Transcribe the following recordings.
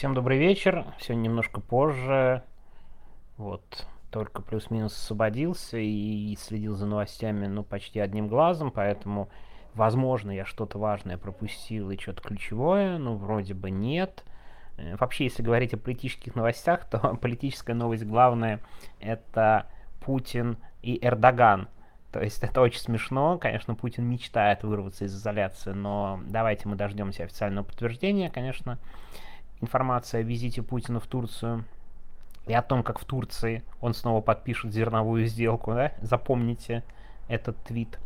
Всем добрый вечер. Сегодня немножко позже. Вот, только плюс-минус освободился и следил за новостями, ну, почти одним глазом, поэтому, возможно, я что-то важное пропустил и что-то ключевое, ну, вроде бы нет. Э, вообще, если говорить о политических новостях, то политическая новость главная — это Путин и Эрдоган. То есть это очень смешно. Конечно, Путин мечтает вырваться из изоляции, но давайте мы дождемся официального подтверждения. Конечно, информация о визите Путина в Турцию и о том, как в Турции он снова подпишет зерновую сделку, да? Запомните этот твит.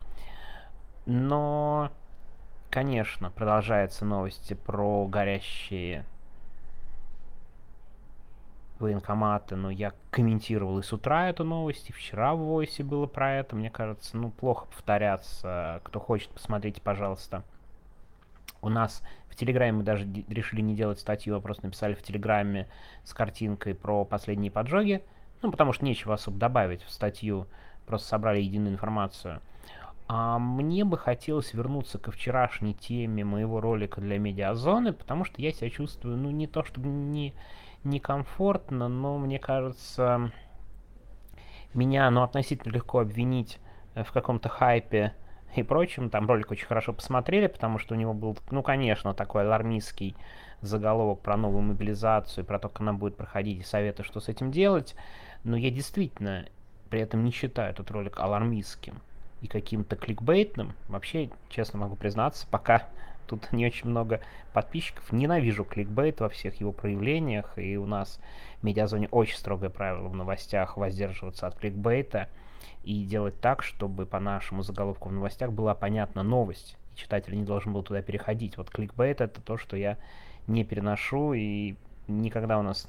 Но, конечно, продолжаются новости про горящие военкоматы, но я комментировал и с утра эту новость, и вчера в Войсе было про это. Мне кажется, ну, плохо повторяться. Кто хочет, посмотрите, пожалуйста. У нас в Телеграме мы даже решили не делать статью, а просто написали в Телеграме с картинкой про последние поджоги. Ну, потому что нечего особо добавить в статью, просто собрали единую информацию. А мне бы хотелось вернуться ко вчерашней теме моего ролика для медиазоны, потому что я себя чувствую, ну, не то чтобы не, некомфортно, но мне кажется, меня, ну, относительно легко обвинить в каком-то хайпе и прочим. Там ролик очень хорошо посмотрели, потому что у него был, ну, конечно, такой алармистский заголовок про новую мобилизацию, про то, как она будет проходить, и советы, что с этим делать. Но я действительно при этом не считаю этот ролик алармистским и каким-то кликбейтным. Вообще, честно могу признаться, пока тут не очень много подписчиков. Ненавижу кликбейт во всех его проявлениях, и у нас в медиазоне очень строгое правило в новостях воздерживаться от кликбейта и делать так, чтобы по нашему заголовку в новостях была понятна новость. И читатель не должен был туда переходить. Вот кликбейт это то, что я не переношу, и никогда у нас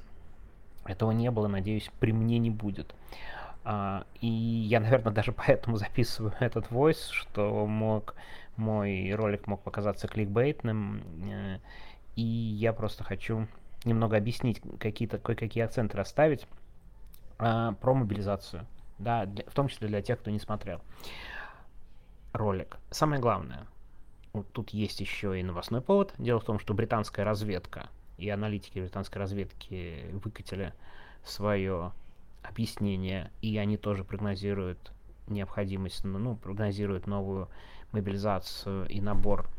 этого не было, надеюсь, при мне не будет. А, и я, наверное, даже поэтому записываю этот войс, что мог мой ролик мог показаться кликбейтным, э, и я просто хочу немного объяснить, какие-то кое-какие акценты расставить а, про мобилизацию да, для, в том числе для тех, кто не смотрел ролик. Самое главное, вот тут есть еще и новостной повод. Дело в том, что британская разведка и аналитики британской разведки выкатили свое объяснение, и они тоже прогнозируют необходимость, ну, ну прогнозируют новую мобилизацию и набор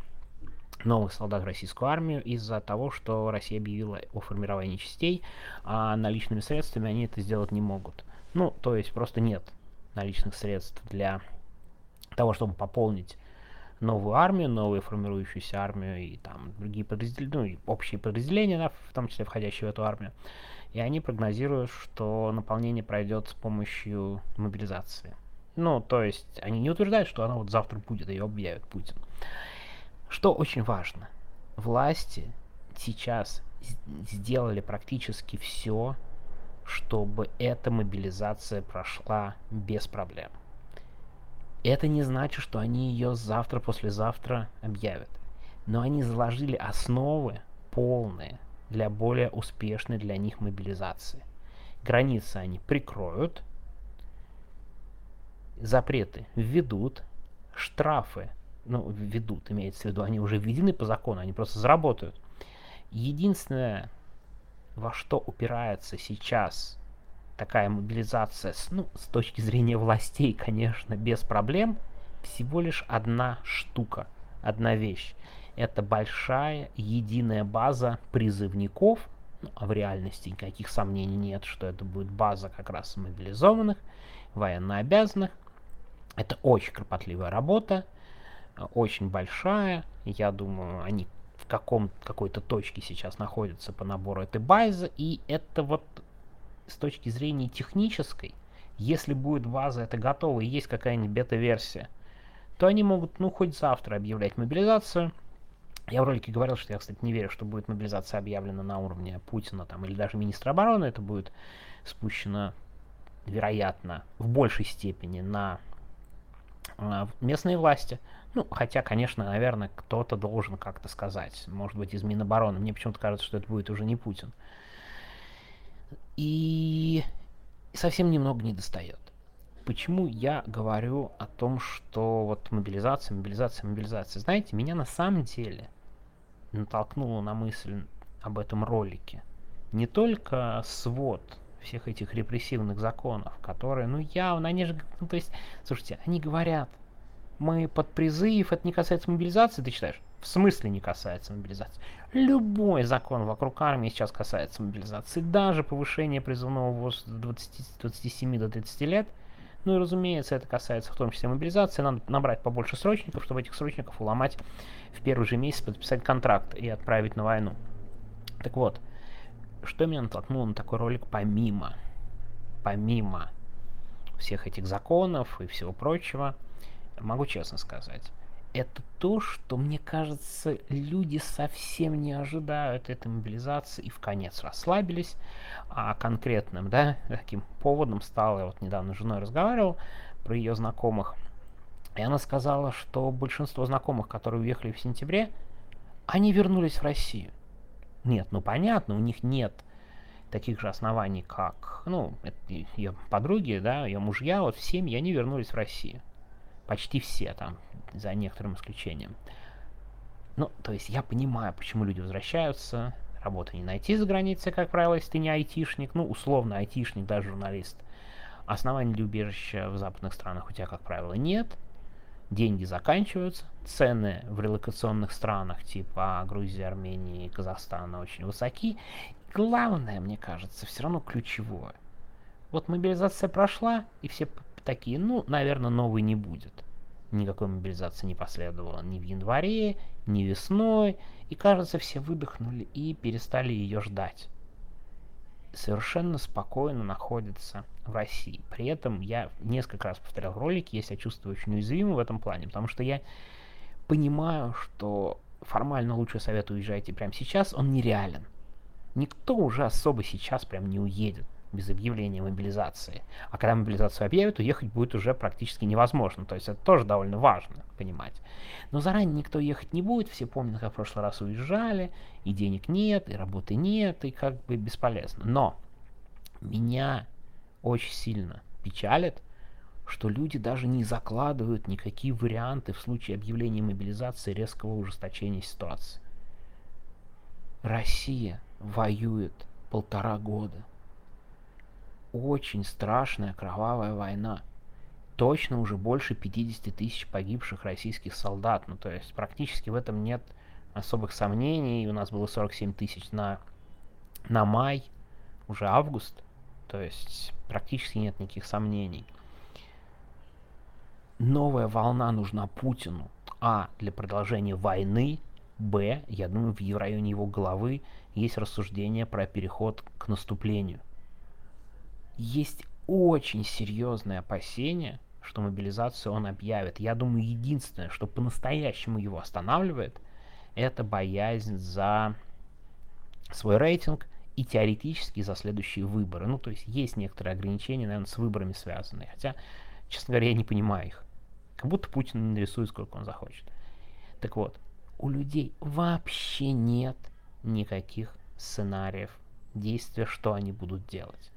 новых солдат в российскую армию из-за того, что Россия объявила о формировании частей, а наличными средствами они это сделать не могут. Ну, то есть просто нет наличных средств для того, чтобы пополнить новую армию, новую формирующуюся армию и там другие подразделения, ну, и общие подразделения, да, в том числе входящие в эту армию. И они прогнозируют, что наполнение пройдет с помощью мобилизации. Ну, то есть они не утверждают, что она вот завтра будет, ее объявит Путин. Что очень важно. Власти сейчас сделали практически все, чтобы эта мобилизация прошла без проблем. Это не значит, что они ее завтра-послезавтра объявят. Но они заложили основы полные для более успешной для них мобилизации. Границы они прикроют, запреты введут, штрафы, ну, введут, имеется в виду, они уже введены по закону, они просто заработают. Единственное, во что упирается сейчас такая мобилизация, с, ну, с точки зрения властей, конечно, без проблем, всего лишь одна штука, одна вещь. Это большая единая база призывников, ну, а в реальности никаких сомнений нет, что это будет база как раз мобилизованных, военнообязанных. Это очень кропотливая работа, очень большая. Я думаю, они в каком какой-то точке сейчас находится по набору этой базы, и это вот с точки зрения технической, если будет база это готово и есть какая-нибудь бета-версия, то они могут, ну, хоть завтра объявлять мобилизацию. Я в ролике говорил, что я, кстати, не верю, что будет мобилизация объявлена на уровне Путина там, или даже министра обороны. Это будет спущено, вероятно, в большей степени на местные власти. Ну, хотя, конечно, наверное, кто-то должен как-то сказать. Может быть, из Минобороны. Мне почему-то кажется, что это будет уже не Путин. И совсем немного не достает. Почему я говорю о том, что вот мобилизация, мобилизация, мобилизация? Знаете, меня на самом деле натолкнуло на мысль об этом ролике. не только свод всех этих репрессивных законов, которые, ну, явно, они же, ну, то есть, слушайте, они говорят, мы под призыв, это не касается мобилизации, ты считаешь? В смысле не касается мобилизации? Любой закон вокруг армии сейчас касается мобилизации, даже повышение призывного возраста с 20, 27 до 30 лет. Ну и разумеется, это касается в том числе мобилизации. Надо набрать побольше срочников, чтобы этих срочников уломать в первый же месяц, подписать контракт и отправить на войну. Так вот, что меня натолкнуло на такой ролик помимо, помимо всех этих законов и всего прочего, могу честно сказать, это то, что, мне кажется, люди совсем не ожидают этой мобилизации и в конец расслабились. А конкретным, да, таким поводом стало, я вот недавно с женой разговаривал про ее знакомых, и она сказала, что большинство знакомых, которые уехали в сентябре, они вернулись в Россию. Нет, ну понятно, у них нет таких же оснований, как, ну, ее подруги, да, ее мужья, вот в семьи, они вернулись в Россию. Почти все там, за некоторым исключением. Ну, то есть я понимаю, почему люди возвращаются, работы не найти за границей, как правило, если ты не айтишник, ну, условно айтишник, даже журналист. Оснований для убежища в западных странах у тебя, как правило, нет. Деньги заканчиваются, цены в релокационных странах типа Грузии, Армении, Казахстана очень высоки. Главное, мне кажется, все равно ключевое. Вот мобилизация прошла, и все такие, ну, наверное, новой не будет. Никакой мобилизации не последовало ни в январе, ни весной, и, кажется, все выдохнули и перестали ее ждать. Совершенно спокойно находится в России. При этом я несколько раз повторял в ролике, я себя чувствую очень уязвимым в этом плане, потому что я понимаю, что формально лучший совет уезжайте прямо сейчас, он нереален. Никто уже особо сейчас прям не уедет без объявления мобилизации. А когда мобилизацию объявят, уехать будет уже практически невозможно. То есть это тоже довольно важно понимать. Но заранее никто ехать не будет, все помнят, как в прошлый раз уезжали, и денег нет, и работы нет, и как бы бесполезно. Но меня очень сильно печалит, что люди даже не закладывают никакие варианты в случае объявления мобилизации резкого ужесточения ситуации. Россия воюет полтора года очень страшная кровавая война. Точно уже больше 50 тысяч погибших российских солдат. Ну, то есть практически в этом нет особых сомнений. У нас было 47 тысяч на, на май, уже август. То есть практически нет никаких сомнений. Новая волна нужна Путину. А. Для продолжения войны. Б. Я думаю, в районе его головы есть рассуждение про переход к наступлению есть очень серьезные опасения, что мобилизацию он объявит. Я думаю, единственное, что по-настоящему его останавливает, это боязнь за свой рейтинг и теоретически за следующие выборы. Ну, то есть есть некоторые ограничения, наверное, с выборами связанные. Хотя, честно говоря, я не понимаю их. Как будто Путин нарисует, сколько он захочет. Так вот, у людей вообще нет никаких сценариев действия, что они будут делать.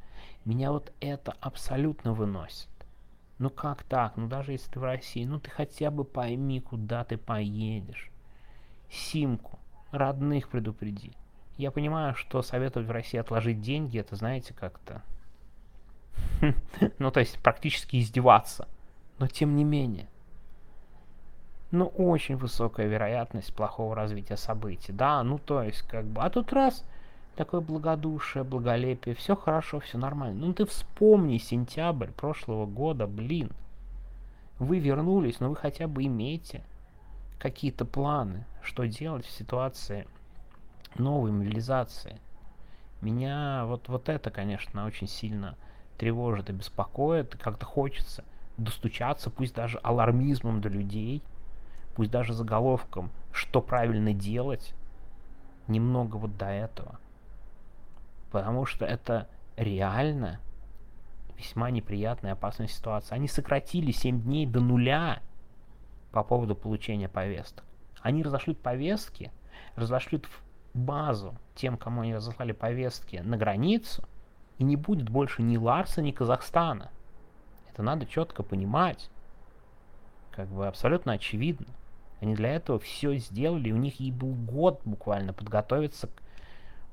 Меня вот это абсолютно выносит. Ну как так? Ну даже если ты в России, ну ты хотя бы пойми, куда ты поедешь. Симку, родных предупреди. Я понимаю, что советовать в России отложить деньги, это, знаете, как-то... Ну, то есть практически издеваться. Но тем не менее. Ну, очень высокая вероятность плохого развития событий. Да, ну, то есть, как бы... А тут раз такое благодушие, благолепие, все хорошо, все нормально. Ну ты вспомни сентябрь прошлого года, блин. Вы вернулись, но вы хотя бы имеете какие-то планы, что делать в ситуации новой мобилизации. Меня вот, вот это, конечно, очень сильно тревожит и беспокоит, как-то хочется достучаться, пусть даже алармизмом до людей, пусть даже заголовком, что правильно делать, немного вот до этого потому что это реально весьма неприятная опасная ситуация. Они сократили 7 дней до нуля по поводу получения повесток. Они разошлют повестки, разошлют в базу тем, кому они разослали повестки, на границу, и не будет больше ни Ларса, ни Казахстана. Это надо четко понимать. Как бы абсолютно очевидно. Они для этого все сделали, у них и был год буквально подготовиться к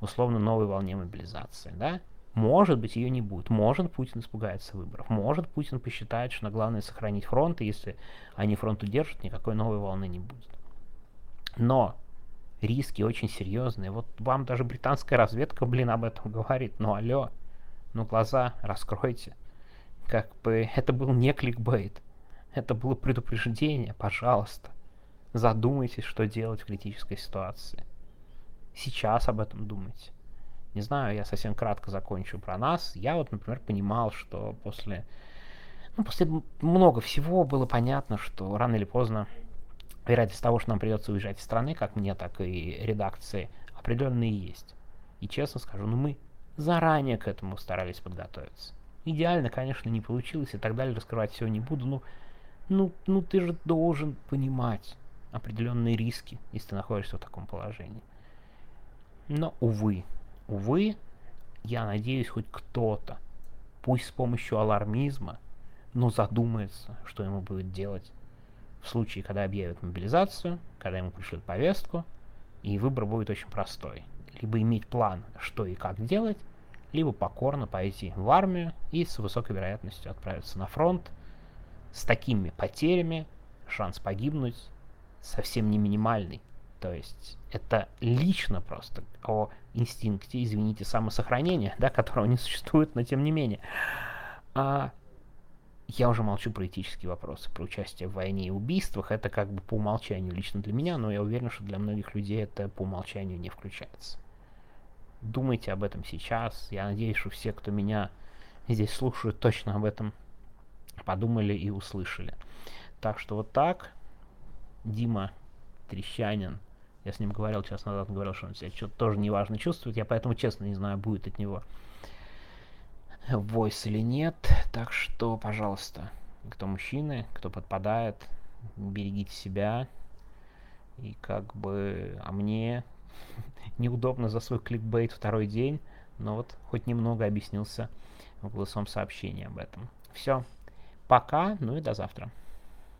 условно новой волне мобилизации, да? Может быть, ее не будет. Может, Путин испугается выборов. Может, Путин посчитает, что на главное сохранить фронт, и если они фронт удержат, никакой новой волны не будет. Но риски очень серьезные. Вот вам даже британская разведка, блин, об этом говорит. Ну, алло, ну, глаза раскройте. Как бы это был не кликбейт. Это было предупреждение, пожалуйста. Задумайтесь, что делать в критической ситуации. Сейчас об этом думайте. Не знаю, я совсем кратко закончу про нас. Я вот, например, понимал, что после... Ну, после много всего было понятно, что рано или поздно вероятность того, что нам придется уезжать из страны, как мне, так и редакции, определенные есть. И честно скажу, ну мы заранее к этому старались подготовиться. Идеально, конечно, не получилось и так далее, раскрывать всего не буду, но ну, ну ты же должен понимать определенные риски, если ты находишься в таком положении. Но, увы, увы, я надеюсь, хоть кто-то, пусть с помощью алармизма, но задумается, что ему будет делать в случае, когда объявят мобилизацию, когда ему пришлют повестку, и выбор будет очень простой. Либо иметь план, что и как делать, либо покорно пойти в армию и с высокой вероятностью отправиться на фронт. С такими потерями шанс погибнуть совсем не минимальный. То есть это лично просто о инстинкте, извините, самосохранения, да, которого не существует, но тем не менее. А я уже молчу про этические вопросы, про участие в войне и убийствах. Это как бы по умолчанию лично для меня, но я уверен, что для многих людей это по умолчанию не включается. Думайте об этом сейчас. Я надеюсь, что все, кто меня здесь слушают, точно об этом подумали и услышали. Так что вот так. Дима Трещанин. Я с ним говорил час назад, говорил, что он себя что-то тоже неважно чувствует. Я поэтому честно не знаю, будет от него войс или нет. Так что, пожалуйста, кто мужчины, кто подпадает, берегите себя. И как бы, а мне неудобно за свой кликбейт второй день, но вот хоть немного объяснился в голосовом сообщении об этом. Все, пока, ну и до завтра.